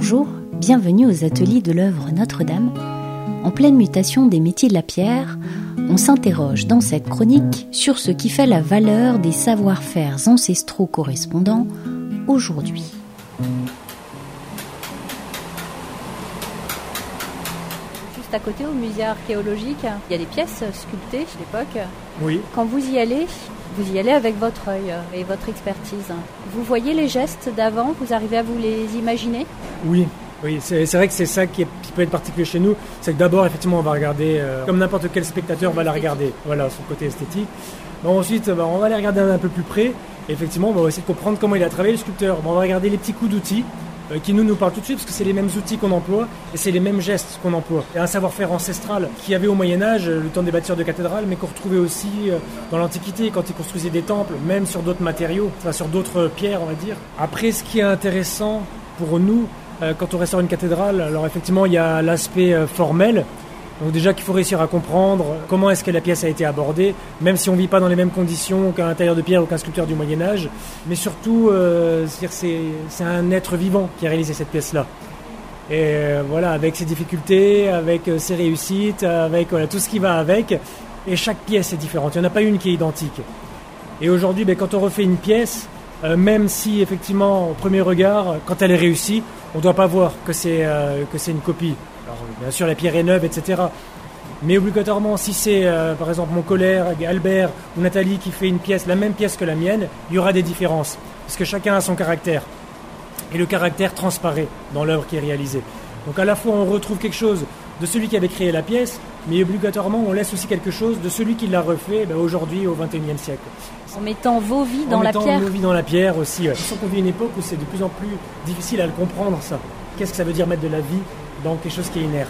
Bonjour, bienvenue aux ateliers de l'œuvre Notre-Dame. En pleine mutation des métiers de la pierre, on s'interroge dans cette chronique sur ce qui fait la valeur des savoir-faire ancestraux correspondants aujourd'hui. Juste à côté, au musée archéologique, il y a des pièces sculptées de l'époque. Oui. Quand vous y allez, vous y allez avec votre œil et votre expertise. Vous voyez les gestes d'avant, vous arrivez à vous les imaginer? Oui, oui, c'est vrai que c'est ça qui, est- qui peut être particulier chez nous, c'est que d'abord, effectivement, on va regarder, euh, comme n'importe quel spectateur va la regarder, voilà, son côté esthétique. Bon, ensuite, bah, on va les regarder un peu plus près, et effectivement, on va essayer de comprendre comment il a travaillé le sculpteur. Bon, on va regarder les petits coups d'outils, qui nous, parlent tout de suite, parce que c'est les mêmes outils qu'on emploie, et c'est les mêmes gestes qu'on emploie. Il y un savoir-faire ancestral qui avait au Moyen-Âge, euh, le temps des bâtisseurs de cathédrales, mais qu'on retrouvait aussi euh, dans l'Antiquité, quand ils construisaient des temples, même sur d'autres matériaux, enfin sur d'autres euh, pierres, on va dire. Après, ce qui est intéressant pour nous, euh, quand on restaure une cathédrale, alors effectivement, il y a l'aspect euh, formel. Donc déjà qu'il faut réussir à comprendre comment est-ce que la pièce a été abordée, même si on ne vit pas dans les mêmes conditions qu'un tailleur de pierre ou qu'un sculpteur du Moyen Âge. Mais surtout, euh, c'est un être vivant qui a réalisé cette pièce-là. Et euh, voilà, avec ses difficultés, avec euh, ses réussites, avec tout ce qui va avec. Et chaque pièce est différente. Il n'y en a pas une qui est identique. Et aujourd'hui, ben, quand on refait une pièce, même si effectivement, au premier regard, quand elle est réussie, on ne doit pas voir que c'est euh, que c'est une copie. Alors, bien sûr, la pierre est neuve, etc. Mais obligatoirement, si c'est euh, par exemple mon collègue Albert ou Nathalie qui fait une pièce, la même pièce que la mienne, il y aura des différences. Parce que chacun a son caractère. Et le caractère transparaît dans l'œuvre qui est réalisée. Donc à la fois on retrouve quelque chose de celui qui avait créé la pièce, mais obligatoirement on laisse aussi quelque chose de celui qui l'a refait ben, aujourd'hui au XXIe siècle. En mettant vos vies dans en la mettant pierre nos vies dans la pierre aussi. Ouais. Je sens qu'on vit une époque où c'est de plus en plus difficile à le comprendre ça. Qu'est-ce que ça veut dire mettre de la vie dans quelque chose qui est inerte?